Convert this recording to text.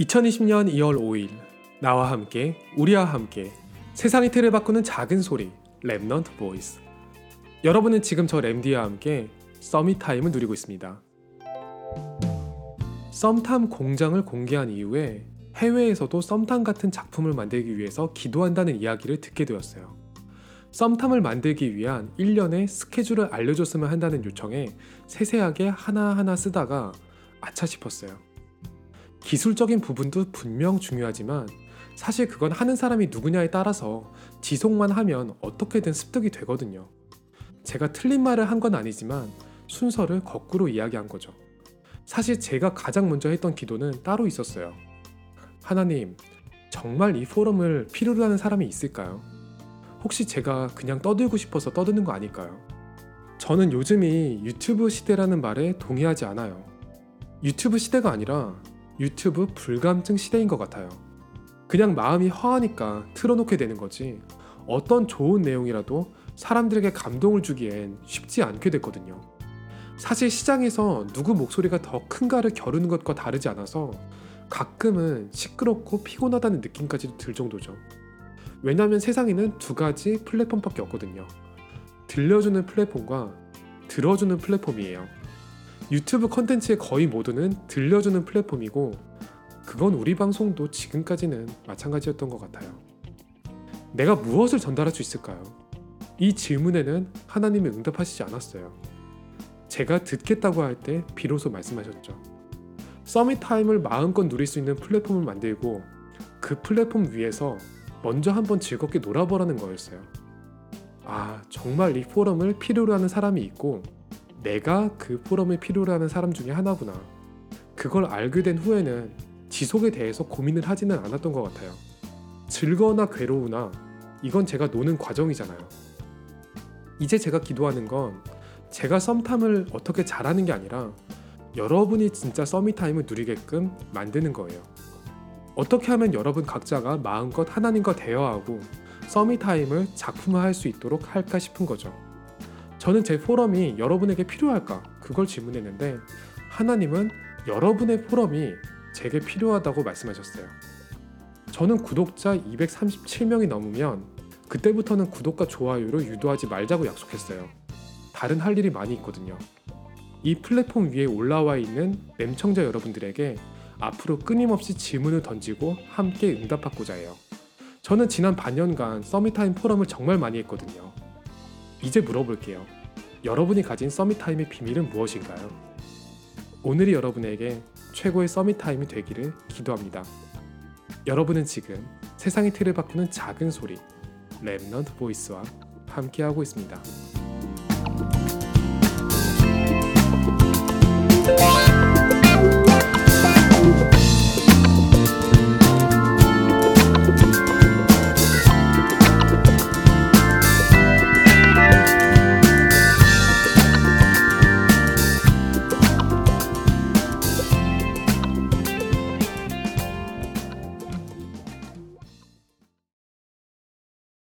2020년 2월 5일 나와 함께 우리와 함께 세상의 틀을 바꾸는 작은 소리 Remnant Voice 여러분은 지금 저 램디와 함께 Summit Time을 누리고 있습니다. 썸탐 공장을 공개한 이후에 해외에서도 썸탐 같은 작품을 만들기 위해서 기도한다는 이야기를 듣게 되었어요. 썸탐을 만들기 위한 1년의 스케줄을 알려줬으면 한다는 요청에 세세하게 하나하나 쓰다가 아차 싶었어요. 기술적인 부분도 분명 중요하지만 사실 그건 하는 사람이 누구냐에 따라서 지속만 하면 어떻게든 습득이 되거든요. 제가 틀린 말을 한 건 아니지만 순서를 거꾸로 이야기한 거죠. 사실 제가 가장 먼저 했던 기도는 따로 있었어요. 하나님, 정말 이 포럼을 필요로 하는 사람이 있을까요? 혹시 제가 그냥 떠들고 싶어서 떠드는 거 아닐까요? 저는 요즘이 유튜브 시대라는 말에 동의하지 않아요. 유튜브 시대가 아니라 유튜브 불감증 시대인 것 같아요. 그냥 마음이 허하니까 틀어놓게 되는 거지. 어떤 좋은 내용이라도 사람들에게 감동을 주기엔 쉽지 않게 됐거든요. 사실 시장에서 누구 목소리가 더 큰가를 겨루는 것과 다르지 않아서 가끔은 시끄럽고 피곤하다는 느낌까지도 들 정도죠. 왜냐하면 세상에는 두 가지 플랫폼밖에 없거든요. 들려주는 플랫폼과 들어주는 플랫폼이에요. 유튜브 컨텐츠의 거의 모두는 들려주는 플랫폼이고 그건 우리 방송도 지금까지는 마찬가지였던 것 같아요. 내가 무엇을 전달할 수 있을까요? 이 질문에는 하나님이 응답하시지 않았어요. 제가 듣겠다고 할 때 비로소 말씀하셨죠. Summit Time을 마음껏 누릴 수 있는 플랫폼을 만들고 그 플랫폼 위에서 먼저 한번 즐겁게 놀아보라는 거였어요. 아, 정말 이 포럼을 필요로 하는 사람이 있고 내가 그 포럼을 필요로 하는 사람 중에 하나구나. 그걸 알게 된 후에는 지속에 대해서 고민을 하지는 않았던 것 같아요. 즐거우나 괴로우나 이건 제가 노는 과정이잖아요. 이제 제가 기도하는 건 제가 썸탐을 어떻게 잘하는 게 아니라 여러분이 진짜 Summit Time을 누리게끔 만드는 거예요. 어떻게 하면 여러분 각자가 마음껏 하나님과 대화하고 Summit Time을 작품화할 수 있도록 할까 싶은 거죠. 저는 제 포럼이 여러분에게 필요할까? 그걸 질문했는데 하나님은 여러분의 포럼이 제게 필요하다고 말씀하셨어요. 저는 구독자 237명이 넘으면 그때부터는 구독과 좋아요를 유도하지 말자고 약속했어요. 다른 할 일이 많이 있거든요. 이 플랫폼 위에 올라와 있는 렘청자 여러분들에게 앞으로 끊임없이 질문을 던지고 함께 응답받고자 해요. 저는 지난 반년간 Summit Time 포럼을 정말 많이 했거든요. 이제 물어볼게요. 여러분이 가진 Summit Time의 비밀은 무엇인가요? 오늘이 여러분에게 최고의 Summit Time이 되기를 기도합니다. 여러분은 지금 세상의 틀을 바꾸는 작은 소리 랩넌트 보이스와 함께하고 있습니다.